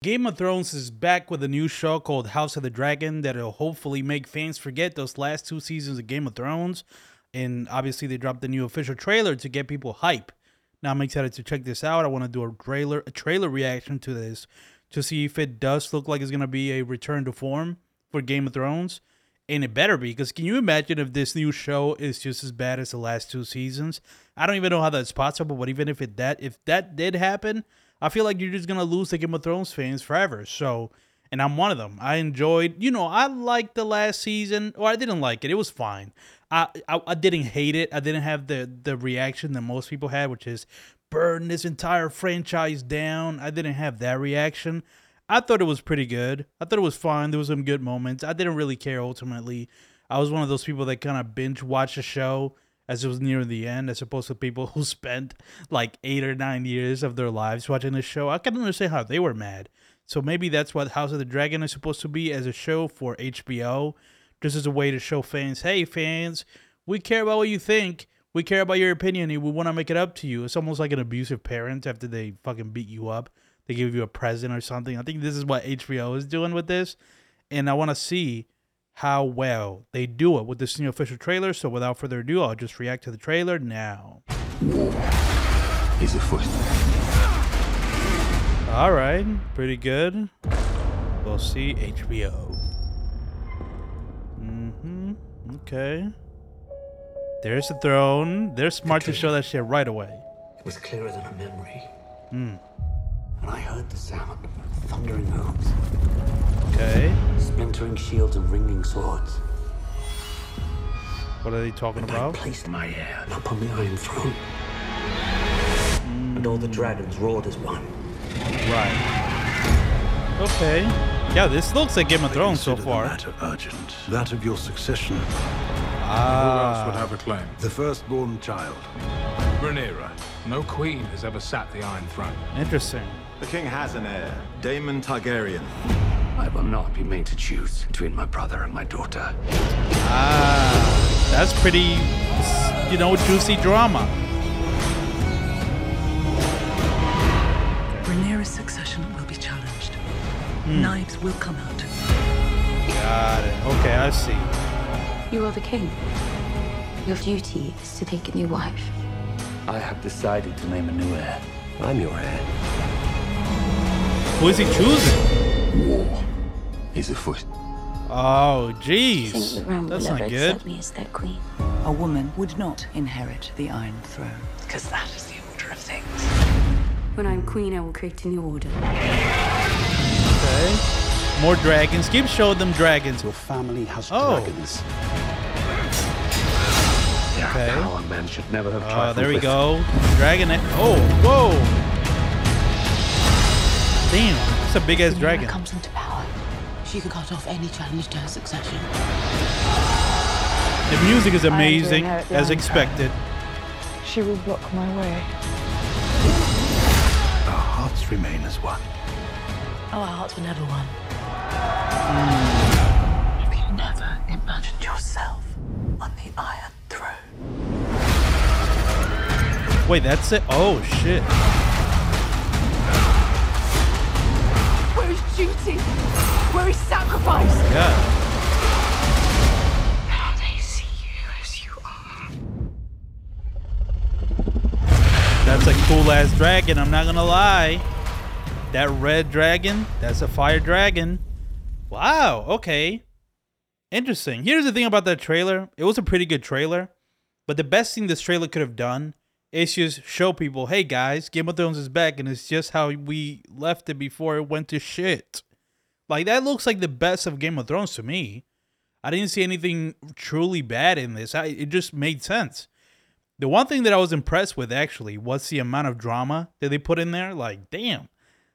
Game of Thrones is back with a new show called House of the Dragon that'll hopefully make fans forget those last two seasons of Game of Thrones. And obviously, they dropped the new official trailer to get people hype. Now I'm excited to check this out. I want to do a trailer, a trailer reaction to this to see if it does look like it's gonna be a return to form for Game of Thrones. And it better be, because can you imagine if this new show is just as bad as the last two seasons? I don't even know how that's possible, but even if it that if that did happen, I feel like you're just gonna lose the Game of Thrones fans forever. So, and I'm one of them. I enjoyed, you know, I liked the last season, or I didn't like it. It was fine. I, I, I didn't hate it. I didn't have the the reaction that most people had, which is burn this entire franchise down. I didn't have that reaction. I thought it was pretty good. I thought it was fine. There was some good moments. I didn't really care ultimately. I was one of those people that kind of binge watch a show as it was near the end, as opposed to people who spent like eight or nine years of their lives watching the show. I can understand how they were mad. So maybe that's what House of the Dragon is supposed to be as a show for HBO, just as a way to show fans, hey fans, we care about what you think. We care about your opinion and we want to make it up to you. It's almost like an abusive parent after they fucking beat you up. They give you a present or something. I think this is what HBO is doing with this. And I want to see how well they do it with this new official trailer. So without further ado, I'll just react to the trailer now. Is afoot. All right, pretty good. We'll see HBO. Mm-hmm. Okay. There's the throne. They're smart to show that shit right away. It was clearer than a memory. Hmm. And I heard the sound of thundering hooves, Okay. splintering shields, and ringing swords. What are they talking And I about? placed my heir upon the Iron Throne. And all the dragons roared as one. Right. Okay. Yeah, this looks like Game of Thrones so Consider the far. matter urgent. That of your succession. Who else would Ah. have a claim? The firstborn child. Rhaenyra. No queen has ever sat the Iron Throne. Interesting. The king has an heir, Daemon Targaryen. I will not be made to choose between my brother and my daughter. Ah. That's pretty, you know, juicy drama. Rhaenyra's succession will be challenged. Hmm. Knives will come out. Got it. Okay, I see. You are the king. Your duty is to take a new wife. I have decided to name a new heir. I'm your heir. Who is he choosing? War is afoot. Oh, jeez. That's not good. me as their queen. A woman would not inherit the Iron Throne, because that is the order of things. When I'm queen, I will create a new order. Okay. More dragons. Keep showing them dragons. Your family has Oh. dragons. They Okay. power man should never have Oh, trifled there we with. go. Dragon. Oh, whoa. Damn. It's a big ass dragon. comes into power. She could cut off any challenge to her succession. The music is amazing, as expected. She will block my way. Our hearts remain as one. Oh, our hearts were never one. Hmm. Have you never imagined yourself on the Iron Throne? Wait, that's it? Oh, shit. Duty? Where is sacrifice? Yeah. Now they see you as you are. That's a cool ass dragon, I'm not gonna lie. That red dragon, that's a fire dragon. Wow, okay. Interesting. Here's the thing about that trailer. It was a pretty good trailer, but the best thing this trailer could have done is just show people, hey guys, Game of Thrones is back and it's just how we left it before it went to shit. Like that looks like the best of Game of Thrones to me. I didn't see anything truly bad in this. I, it just made sense. The one thing that I was impressed with actually was the amount of drama that they put in there. Like, damn,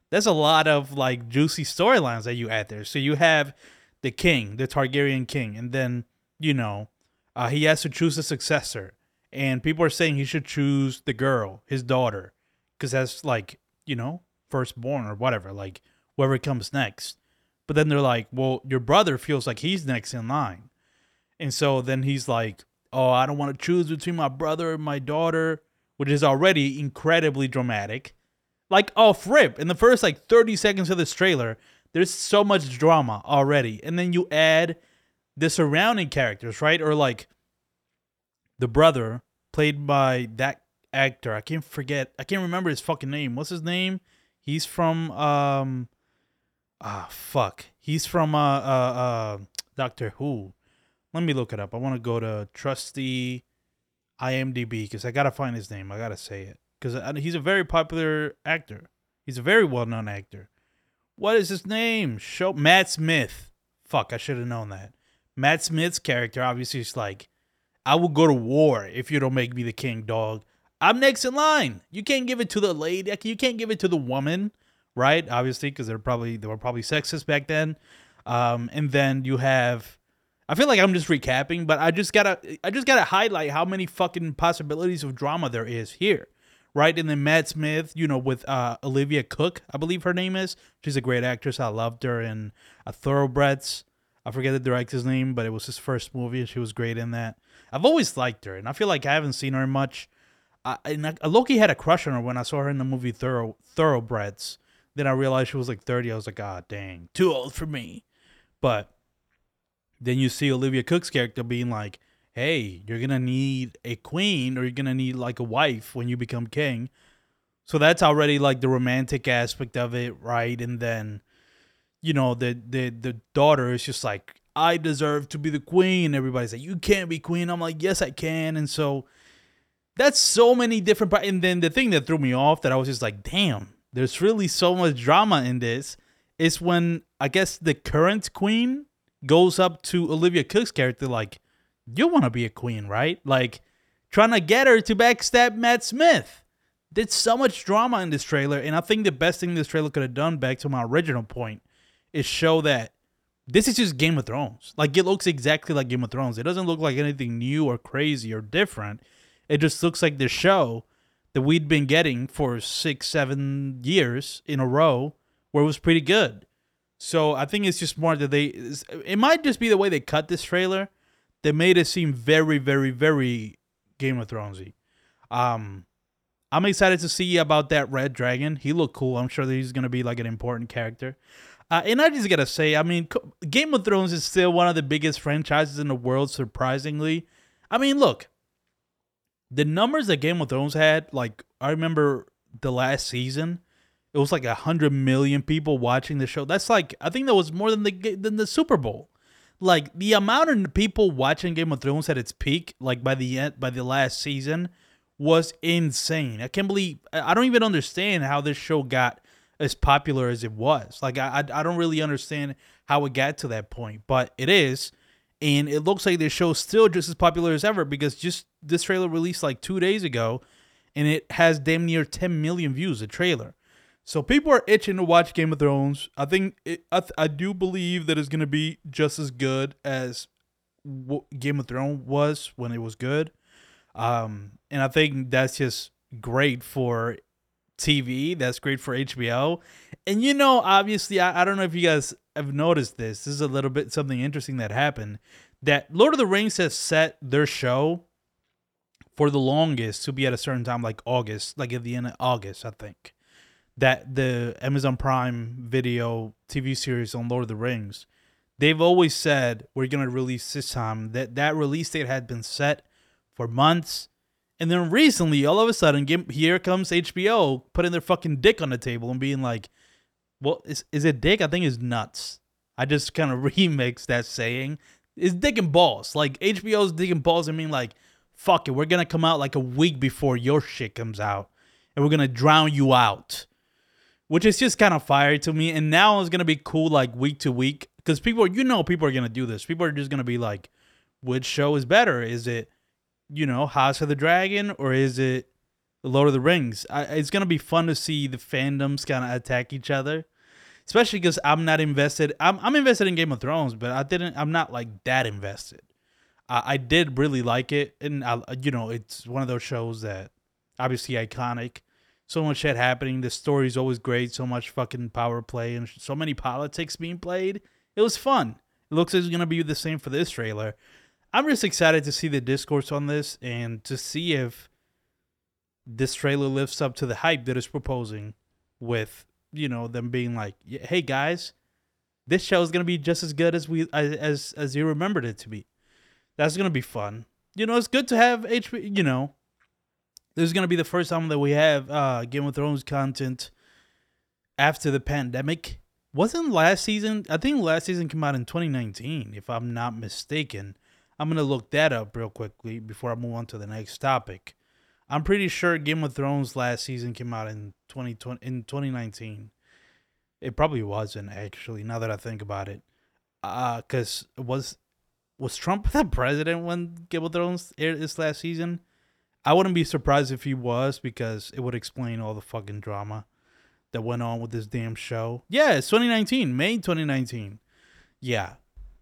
there's a lot of like juicy storylines that you add there. So you have the king, the Targaryen king, and then you know uh, he has to choose a successor, and people are saying he should choose the girl, his daughter, because that's like you know firstborn or whatever, like whoever comes next. But then they're like, well, your brother feels like he's next in line. And so then he's like, oh, I don't want to choose between my brother and my daughter, which is already incredibly dramatic. Like off rip in the first like 30 seconds of this trailer, there's so much drama already. And then you add the surrounding characters, right? Or like the brother played by that actor. I can't forget. I can't remember his fucking name. What's his name? He's from um ah fuck. He's from uh uh uh Doctor Who. Let me look it up. I want to go to trusty IMDb because I gotta find his name. I gotta say it because he's a very popular actor. He's a very well known actor. What is his name? Show Matt Smith. Fuck, I should have known that. Matt Smith's character obviously is like, I will go to war if you don't make me the king, dog. I'm next in line. You can't give it to the lady. You can't give it to the woman, right? Obviously, because they're probably they were probably sexist back then. Um, and then you have I feel like I'm just recapping, but I just gotta I just gotta highlight how many fucking possibilities of drama there is here. Right? And then Matt Smith, you know, with uh, Olivia Cooke, I believe her name is. She's a great actress. I loved her in a Thoroughbreds. I forget the director's name, but it was his first movie, and she was great in that. I've always liked her, and I feel like I haven't seen her much. I, and I, Loki had a crush on her when I saw her in the movie Thorough Thoroughbreds. Then I realized she was like 30. I was like, ah, dang, too old for me. But then you see Olivia Cooke's character being like, hey, you're gonna need a queen or you're gonna need like a wife when you become king. So that's already like the romantic aspect of it, right? And then, you know, the the the daughter is just like, I deserve to be the queen. Everybody's like, you can't be queen. I'm like, yes, I can. And so that's so many different. And then the thing that threw me off that I was just like, damn, there's really so much drama in this is when I guess the current queen goes up to Olivia Cooke's character like, "You want to be a queen, right?" Like trying to get her to backstab Matt Smith. Did so much drama in this trailer, and I think the best thing this trailer could have done, back to my original point, is show that this is just Game of Thrones. Like it looks exactly like Game of Thrones. It doesn't look like anything new or crazy or different. It just looks like the show that we'd been getting for six, seven years in a row, where it was pretty good. So I think it's just more that they. It might just be the way they cut this trailer that made it seem very, very, very Game of Thronesy. Um, I'm excited to see about that Red Dragon. He looked cool. I'm sure that he's gonna be like an important character. Uh, and I just gotta say, I mean, Game of Thrones is still one of the biggest franchises in the world. Surprisingly, I mean, look, the numbers that Game of Thrones had. Like I remember the last season it was like a hundred million people watching the show. That's like I think that was more than the than the Super Bowl. Like the amount of people watching Game of Thrones at its peak, like by the end by the last season, was insane. I can't believe I don't even understand how this show got as popular as it was. Like I I don't really understand how it got to that point, but it is. And it looks like this show's still just as popular as ever because just this trailer released like two days ago and it has damn near 10 million views, a trailer. So people are itching to watch Game of Thrones. I think it, I, th- I do believe that it's going to be just as good as w- Game of Thrones was when it was good. Um, and I think that's just great for TV. That's great for HBO. And you know, obviously, I, I don't know if you guys have noticed this. This is a little bit something interesting that happened. That Lord of the Rings has set their show for the longest to be at a certain time, like August, like at the end of August, I think that the Amazon Prime Video TV series on Lord of the Rings, they've always said we're gonna release this time. That that release date had been set for months, and then recently, all of a sudden, here comes HBO putting their fucking dick on the table and being like, "Well, is is it dick? I think it's nuts." I just kind of remix that saying. It's dick and balls. Like HBO's dick and balls. I mean, like, fuck it, we're gonna come out like a week before your shit comes out, and we're gonna drown you out which is just kind of fire to me. And now it's gonna be cool like week to week because people, you know, people are gonna do this. People are just gonna be like, which show is better? Is it, you know, House of the Dragon or is it Lord of the Rings? I, it's gonna be fun to see the fandoms kind of attack each other, especially because I'm not invested. I'm I'm invested in Game of Thrones, but I didn't. I'm not like that invested. I, I did really like it, and I, you know, it's one of those shows that obviously iconic so much shit happening. The story's always great. So much fucking power play and so many politics being played. It was fun. It looks like it's gonna be the same for this trailer. I'm just excited to see the discourse on this and to see if this trailer lives up to the hype that it's proposing with you know them being like, "Hey guys, this show is gonna be just as good as we as as you remembered it to be." That's gonna be fun. You know, it's good to have HBO. You know, this is gonna be the first time that we have uh Game of Thrones content after the pandemic. Wasn't last season? I think last season came out in 2019, if I'm not mistaken. I'm gonna look that up real quickly before I move on to the next topic. I'm pretty sure Game of Thrones last season came out in 2020 in 2019. It probably wasn't actually. Now that I think about it, uh, cause was was Trump the president when Game of Thrones aired this last season? I wouldn't be surprised if he was because it would explain all the fucking drama that went on with this damn show. Yeah, it's 2019, May 2019. Yeah,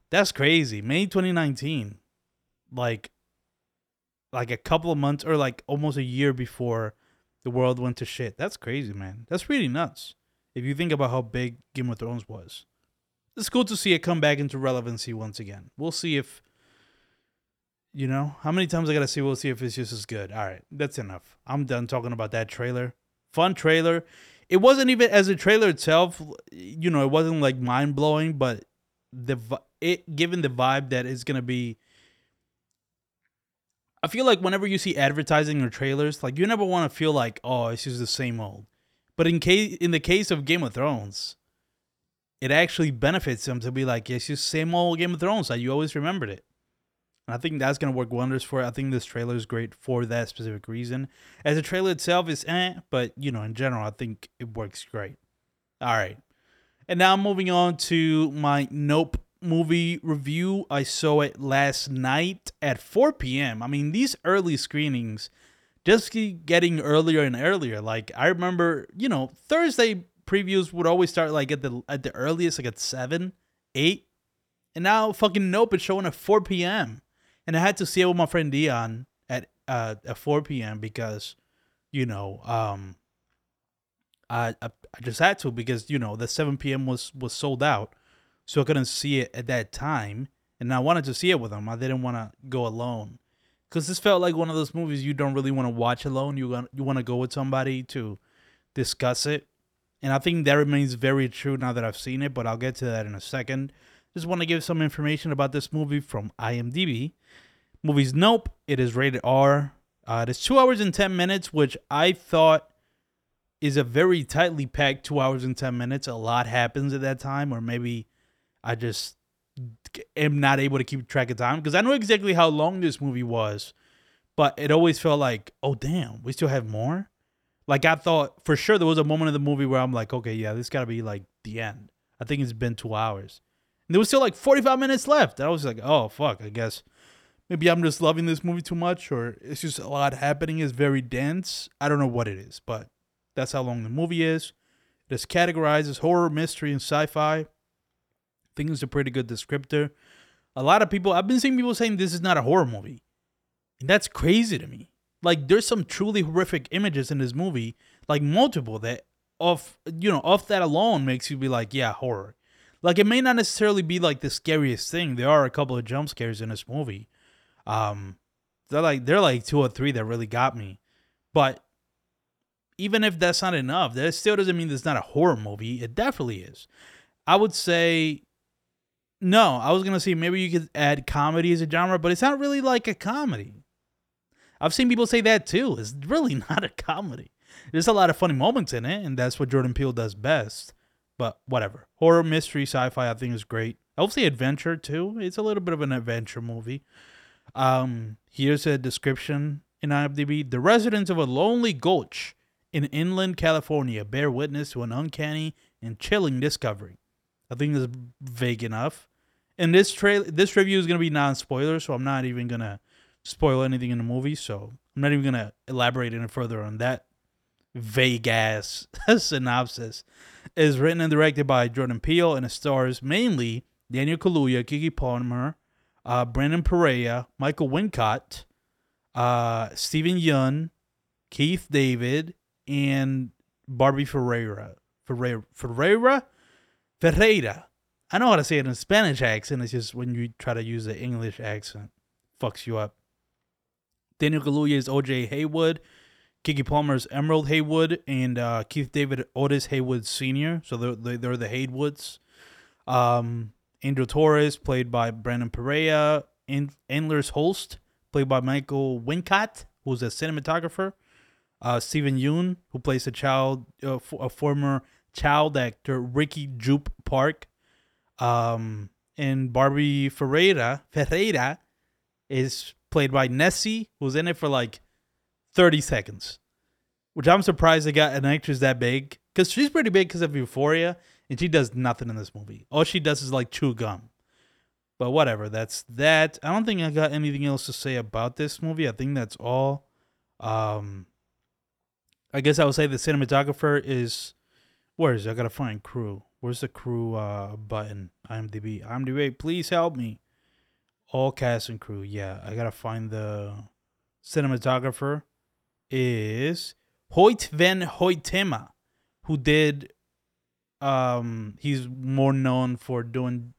that's crazy. May 2019, like, like a couple of months or like almost a year before the world went to shit. That's crazy, man. That's really nuts. If you think about how big Game of Thrones was, it's cool to see it come back into relevancy once again. We'll see if, you know, how many times I gotta see. We'll see if it's just as good. All right, that's enough. I'm done talking about that trailer. Fun trailer. It wasn't even as a trailer itself. You know, it wasn't like mind blowing, but the it given the vibe that it's gonna be. I feel like whenever you see advertising or trailers, like you never want to feel like, oh, it's just the same old. But in case in the case of Game of Thrones, it actually benefits them to be like, it's just same old Game of Thrones that you always remembered it. And I think that's gonna work wonders for it. I think this trailer is great for that specific reason. As a trailer itself is eh, but you know, in general, I think it works great. All right. And now moving on to my Nope movie review. I saw it last night at 4 p.m. I mean, these early screenings just keep getting earlier and earlier. Like I remember, you know, Thursday previews would always start like at the at the earliest, like at seven, eight, and now fucking Nope is showing at 4 p.m. And I had to see it with my friend Dion at uh at 4 p.m. because, you know, um, I I, I just had to because you know the 7 p.m. was was sold out, so I couldn't see it at that time, and I wanted to see it with him. I didn't want to go alone because this felt like one of those movies you don't really want to watch alone. You want you want to go with somebody to discuss it, and I think that remains very true now that I've seen it. But I'll get to that in a second. Just want to give some information about this movie from IMDb. Movie's Nope. It is rated R. Uh, it is two hours and ten minutes, which I thought is a very tightly packed two hours and ten minutes. A lot happens at that time, or maybe I just am not able to keep track of time because I know exactly how long this movie was, but it always felt like, oh damn, we still have more. Like I thought for sure there was a moment in the movie where I'm like, okay, yeah, this got to be like the end. I think it's been two hours, and there was still like 45 minutes left. And I was like, oh fuck, I guess maybe I'm just loving this movie too much, or it's just a lot happening. It's very dense. I don't know what it is, but that's how long the movie is. It is categorized as horror, mystery, and sci-fi. Think it's a pretty good descriptor. A lot of people, I've been seeing people saying this is not a horror movie. And that's crazy to me. Like there's some truly horrific images in this movie, like multiple that off you know, off that alone makes you be like, yeah, horror. Like it may not necessarily be like the scariest thing. There are a couple of jump scares in this movie. Um they're like they're like two or three that really got me. But even if that's not enough, that still doesn't mean it's not a horror movie. It definitely is. I would say no, I was gonna say maybe you could add comedy as a genre, but it's not really like a comedy. I've seen people say that too. It's really not a comedy. There's a lot of funny moments in it, and that's what Jordan Peele does best. But whatever. Horror, mystery, sci-fi, I think is great. I adventure too. It's a little bit of an adventure movie. Um, here's a description in IMDb. The residents of a lonely gulch in inland California bear witness to an uncanny and chilling discovery. I think that's vague enough. And this trail, this review is gonna be non-spoiler, so I'm not even gonna spoil anything in the movie. So I'm not even gonna elaborate any further on that vague ass synopsis. Is written and directed by Jordan Peele and it stars mainly Daniel Kaluuya, Keke Palmer, uh, Brandon Perea, Michael Wincott, uh, Steven Yeun, Keith David, and Barbie Ferreira. Ferreira. Ferreira? Ferreira. I know how to say it in a Spanish accent. It's just when you try to use the English accent, fucks you up. Daniel Kaluuya is OJ Haywood. Keke Palmer is Emerald Haywood and uh, Keith David Otis Haywood Sr. So they're, they're, the Haywoods. Um, Torres, played by Brandon Perea. Antlers Holst, played by Michael Wincott, who's a cinematographer. Uh, Steven Yeun, who plays a child, uh, f- a former child actor, Ricky Jupe Park. Um, and Barbie Ferreira, Ferreira is played by Nessie, who's in it for like 30 seconds. Which I'm surprised they got an actress that big. Because she's pretty big because of Euphoria, and she does nothing in this movie. All she does is like chew gum. But whatever, that's that. I don't think I got anything else to say about this movie. I think that's all. Um I guess I would say the cinematographer is where is it? I gotta find crew. Where's the crew uh button? IMDb. IMDb, please help me. All cast and crew. Yeah, I gotta find the cinematographer is Hoyt van Hoytema, who did um he's more known for doing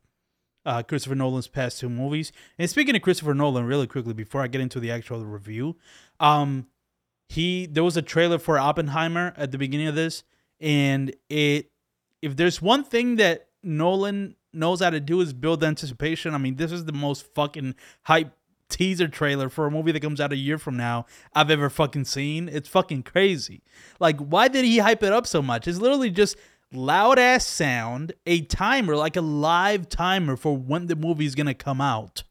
uh Christopher Nolan's past two movies. And speaking of Christopher Nolan really quickly before I get into the actual review, um he there was a trailer for Oppenheimer at the beginning of this and it if there's one thing that Nolan knows how to do is build anticipation. I mean, this is the most fucking hype teaser trailer for a movie that comes out a year from now I've ever fucking seen. It's fucking crazy. Like, why did he hype it up so much? It's literally just loud ass sound, a timer, like a live timer for when the movie's gonna come out.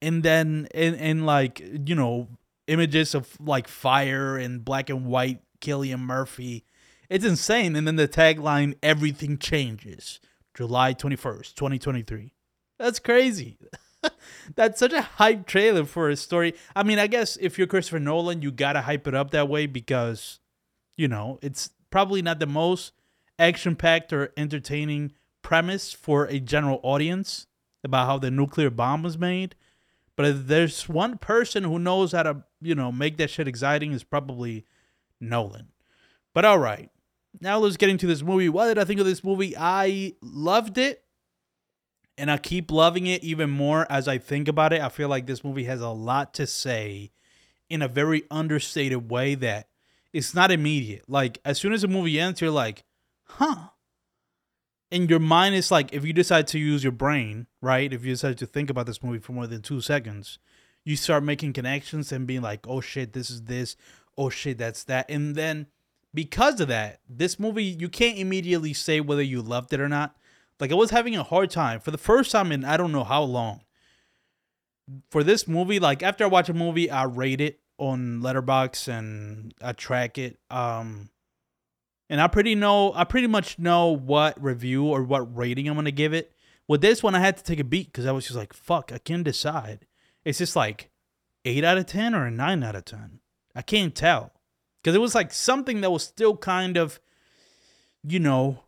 And then in in like, you know, images of like fire and black and white Cillian Murphy. It's insane. And then the tagline, everything changes. July 21st, 2023. That's crazy. That's such a hype trailer for a story. I mean, I guess if you're Christopher Nolan, you gotta hype it up that way because, you know, it's probably not the most action packed or entertaining premise for a general audience about how the nuclear bomb was made. But if there's one person who knows how to, you know, make that shit exciting, is probably Nolan. But all right, now let's get into this movie. What did I think of this movie? I loved it and I keep loving it even more as I think about it. I feel like this movie has a lot to say in a very understated way that it's not immediate. Like as soon as the movie ends, you're like, huh. And your mind is like, if you decide to use your brain, right? If you decide to think about this movie for more than two seconds, you start making connections and being like, oh shit, this is this. Oh shit, that's that. And then because of that, this movie, you can't immediately say whether you loved it or not like I was having a hard time for the first time in I don't know how long. For this movie, like after I watch a movie, I rate it on Letterboxd and I track it. Um and I pretty know I pretty much know what review or what rating I'm gonna give it. With this one I had to take a beat because I was just like, fuck, I can't decide. It's just like eight out of ten or a nine out of ten. I can't tell. Because it was like something that was still kind of, you know,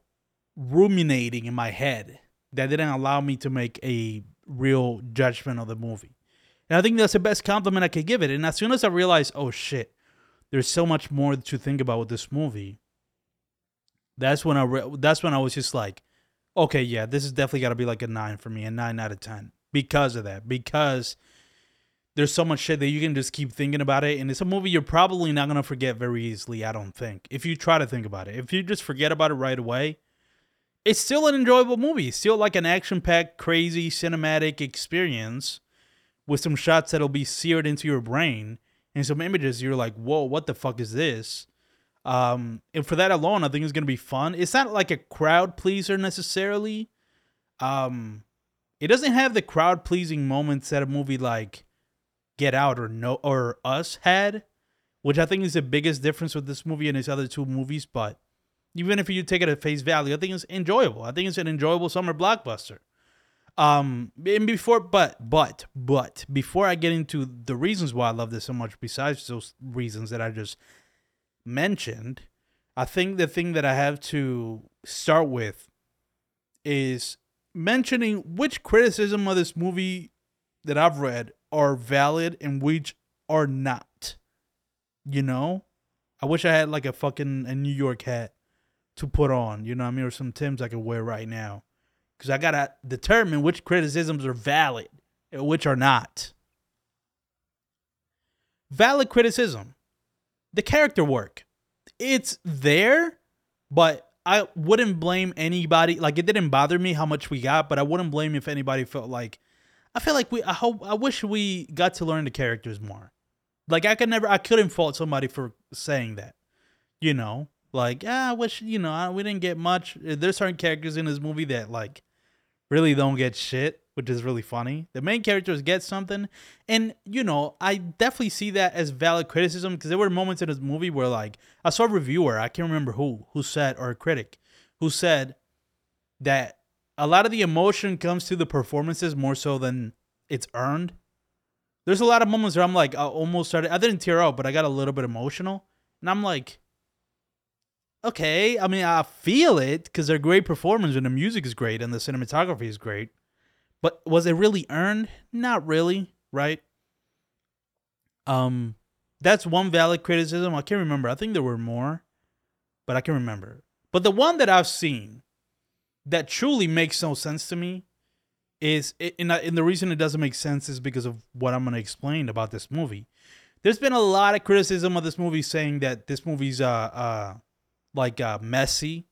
ruminating in my head that didn't allow me to make a real judgment of the movie. And I think that's the best compliment I could give it. And as soon as I realized, oh shit, there's so much more to think about with this movie. That's when I re- that's when I was just like, okay, yeah, this is definitely got to be like a 9 for me, a 9 out of 10 because of that. Because there's so much shit that you can just keep thinking about it and it's a movie you're probably not going to forget very easily, I don't think. If you try to think about it. If you just forget about it right away, it's still an enjoyable movie. It's still like an action packed, crazy cinematic experience with some shots that'll be seared into your brain and some images you're like, whoa, what the fuck is this? Um, and for that alone, I think it's gonna be fun. It's not like a crowd pleaser necessarily. Um, it doesn't have the crowd pleasing moments that a movie like Get Out or No or Us had, which I think is the biggest difference with this movie and its other two movies. But even if you take it at face value, I think it's enjoyable. I think it's an enjoyable summer blockbuster. Um, and before, but, but, but, before I get into the reasons why I love this so much, besides those reasons that I just mentioned, I think the thing that I have to start with is mentioning which criticism of this movie that I've read are valid and which are not. You know? I wish I had like a fucking a New York hat to put on, you know what I mean, or some Tims I could wear right now. Because I gotta determine which criticisms are valid and which are not. Valid criticism. the character work. It's there, but I wouldn't blame anybody. Like it didn't bother me how much we got, but I wouldn't blame if anybody felt like I feel like we I hope I wish we got to learn the characters more. Like I could never I couldn't fault somebody for saying that. You know, like yeah, I wish you know I, we didn't get much. There's certain characters in this movie that like really don't get shit, which is really funny. The main characters get something, and you know I definitely see that as valid criticism because there were moments in this movie where like I saw a reviewer, I can't remember who, who said or a critic, who said that a lot of the emotion comes to the performances more so than it's earned. There's a lot of moments where I'm like, I almost started. I didn't tear up, but I got a little bit emotional, and I'm like, okay. I mean, I feel it because they're great performers and the music is great and the cinematography is great. But was it really earned? Not really, right? Um, that's one valid criticism. I can't remember. I think there were more, but I can remember. But the one that I've seen that truly makes no sense to me is, and, and the reason it doesn't make sense is because of what I'm going to explain about this movie. There's been a lot of criticism of this movie saying that this movie's uh uh like uh messy.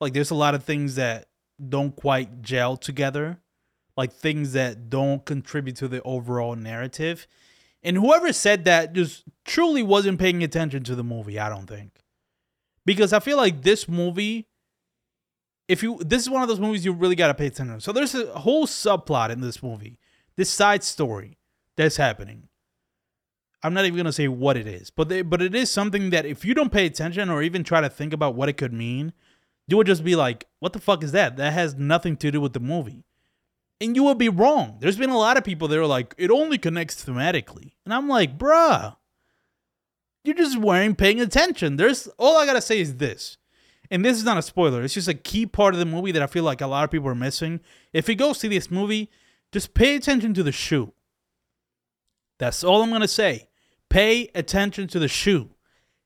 Like there's a lot of things that don't quite gel together, like things that don't contribute to the overall narrative. And whoever said that just truly wasn't paying attention to the movie, I don't think. Because I feel like this movie if you this is one of those movies you really got to pay attention to. So there's a whole subplot in this movie, this side story that's happening. I'm not even gonna say what it is, but they, but it is something that if you don't pay attention or even try to think about what it could mean, you would just be like, "What the fuck is that? That has nothing to do with the movie," and you would be wrong. There's been a lot of people that are like, "It only connects thematically," and I'm like, "Bruh, you're just weren't paying attention." There's all I gotta say is this and this is not a spoiler. It's just a key part of the movie that I feel like a lot of people are missing. If you go see this movie, just pay attention to the shoe. That's all I'm gonna say. Pay attention to the shoe,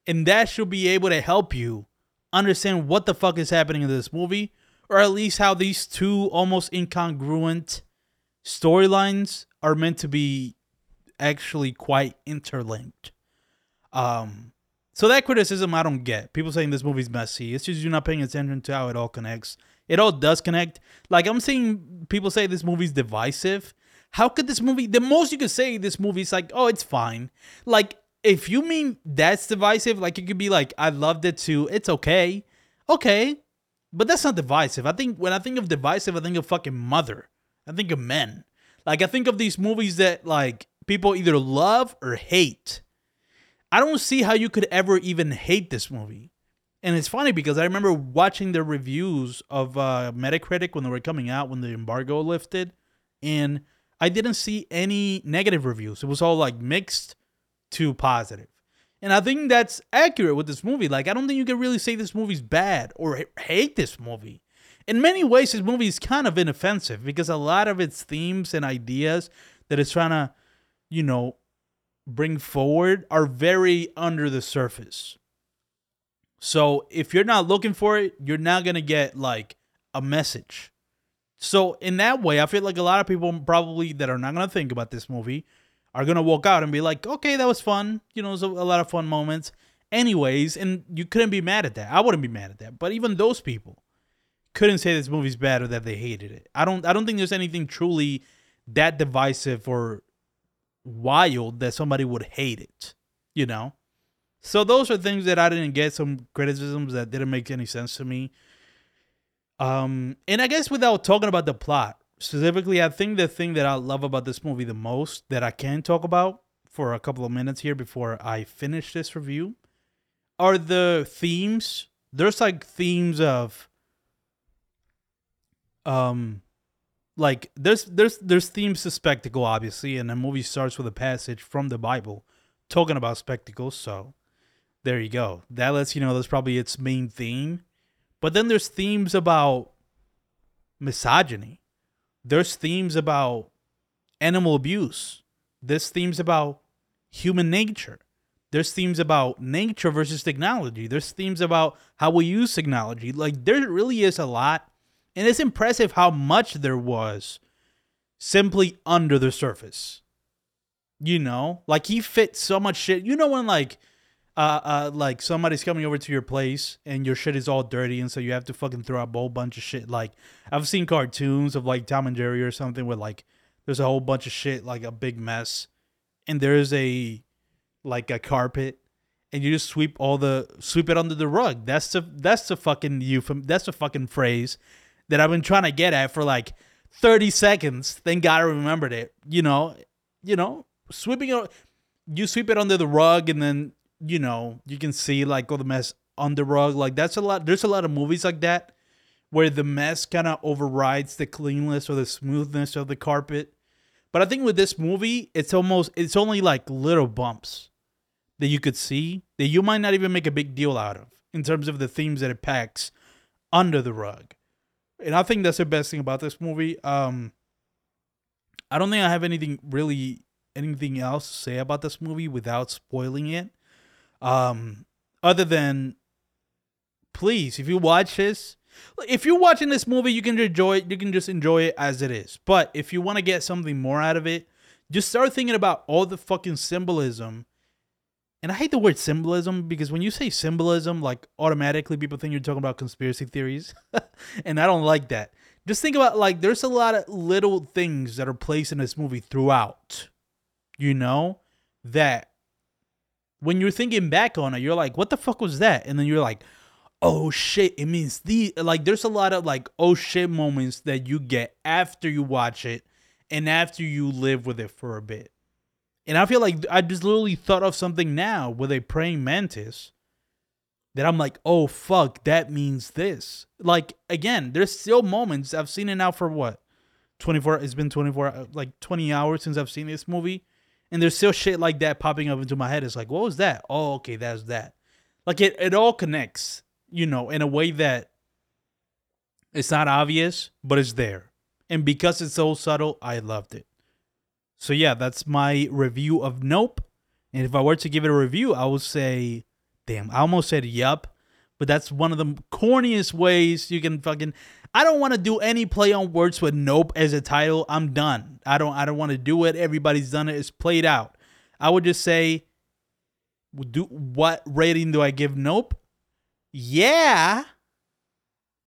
and that should be able to help you understand what the fuck is happening in this movie, or at least how these two almost incongruent storylines are meant to be actually quite interlinked. Um, so that criticism I don't get. People saying this movie's messy. It's just you're not paying attention to how it all connects. It all does connect. Like I'm seeing people say this movie's divisive. How could this movie the most you could say this movie is like, oh, it's fine. Like, if you mean that's divisive, like it could be like, I loved it too, it's okay. Okay. But that's not divisive. I think when I think of divisive, I think of fucking mother. I think of men. Like I think of these movies that like people either love or hate. I don't see how you could ever even hate this movie. And it's funny because I remember watching the reviews of uh, Metacritic when they were coming out when the embargo lifted, and I didn't see any negative reviews. It was all like mixed to positive. And I think that's accurate with this movie. Like, I don't think you can really say this movie's bad or hate this movie. In many ways, this movie is kind of inoffensive because a lot of its themes and ideas that it's trying to, you know, bring forward are very under the surface. So if you're not looking for it, you're not going to get like a message. So in that way, I feel like a lot of people probably that are not going to think about this movie are going to walk out and be like, "Okay, that was fun. You know, it was a, a lot of fun moments." Anyways, and you couldn't be mad at that. I wouldn't be mad at that. But even those people couldn't say this movie's bad or that they hated it. I don't I don't think there's anything truly that divisive or wild that somebody would hate it, you know? So those are things that I didn't get some criticisms that didn't make any sense to me. Um, and I guess without talking about the plot specifically, I think the thing that I love about this movie the most that I can talk about for a couple of minutes here before I finish this review are the themes. There's like themes of um like there's there's there's themes to spectacle obviously and the movie starts with a passage from the bible talking about spectacles so there you go. That lets you know that's probably its main theme. But then there's themes about misogyny. There's themes about animal abuse. There's themes about human nature. There's themes about nature versus technology. There's themes about how we use technology. Like there really is a lot and it's impressive how much there was simply under the surface. You know, like he fit so much shit. You know when like uh, uh, like somebody's coming over to your place and your shit is all dirty, and so you have to fucking throw a whole bunch of shit. Like I've seen cartoons of like Tom and Jerry or something where like there's a whole bunch of shit, like a big mess, and there's a like a carpet, and you just sweep all the sweep it under the rug. That's the that's the fucking euphem. That's the fucking phrase that I've been trying to get at for like 30 seconds. Thank God I remembered it. You know, you know, sweeping it. You sweep it under the rug, and then you know you can see like all the mess on the rug. Like that's a lot. There's a lot of movies like that where the mess kind of overrides the cleanness or the smoothness of the carpet. But I think with this movie, it's almost it's only like little bumps that you could see that you might not even make a big deal out of in terms of the themes that it packs under the rug. And I think that's the best thing about this movie. Um I don't think I have anything really anything else to say about this movie without spoiling it. Um other than please, if you watch this, if you're watching this movie, you can enjoy it. You can just enjoy it as it is. But if you want to get something more out of it, just start thinking about all the fucking symbolism. And I hate the word symbolism because when you say symbolism, like automatically people think you're talking about conspiracy theories. and I don't like that. Just think about like there's a lot of little things that are placed in this movie throughout. You know? That when you're thinking back on it, you're like, what the fuck was that? And then you're like, oh shit, it means the like there's a lot of like oh shit moments that you get after you watch it and after you live with it for a bit. And I feel like I just literally thought of something now with a praying mantis that I'm like, oh fuck, that means this. Like again, there's still moments I've seen it now for what? 24 it's been 24 uh, like 20 hours since I've seen this movie and there's still shit like that popping up into my head. It's like, what was that? Oh, okay, that's that. Like it it all connects you know, in a way that it's not obvious, but it's there. And because it's so subtle, I loved it. So yeah, that's my review of Nope. And if I were to give it a review, I would say, damn, I almost said yup, but that's one of the corniest ways you can fucking I don't want to do any play on words with nope as a title. I'm done. I don't I don't want to do it. Everybody's done it. It's played out. I would just say do what rating do I give nope? Yeah.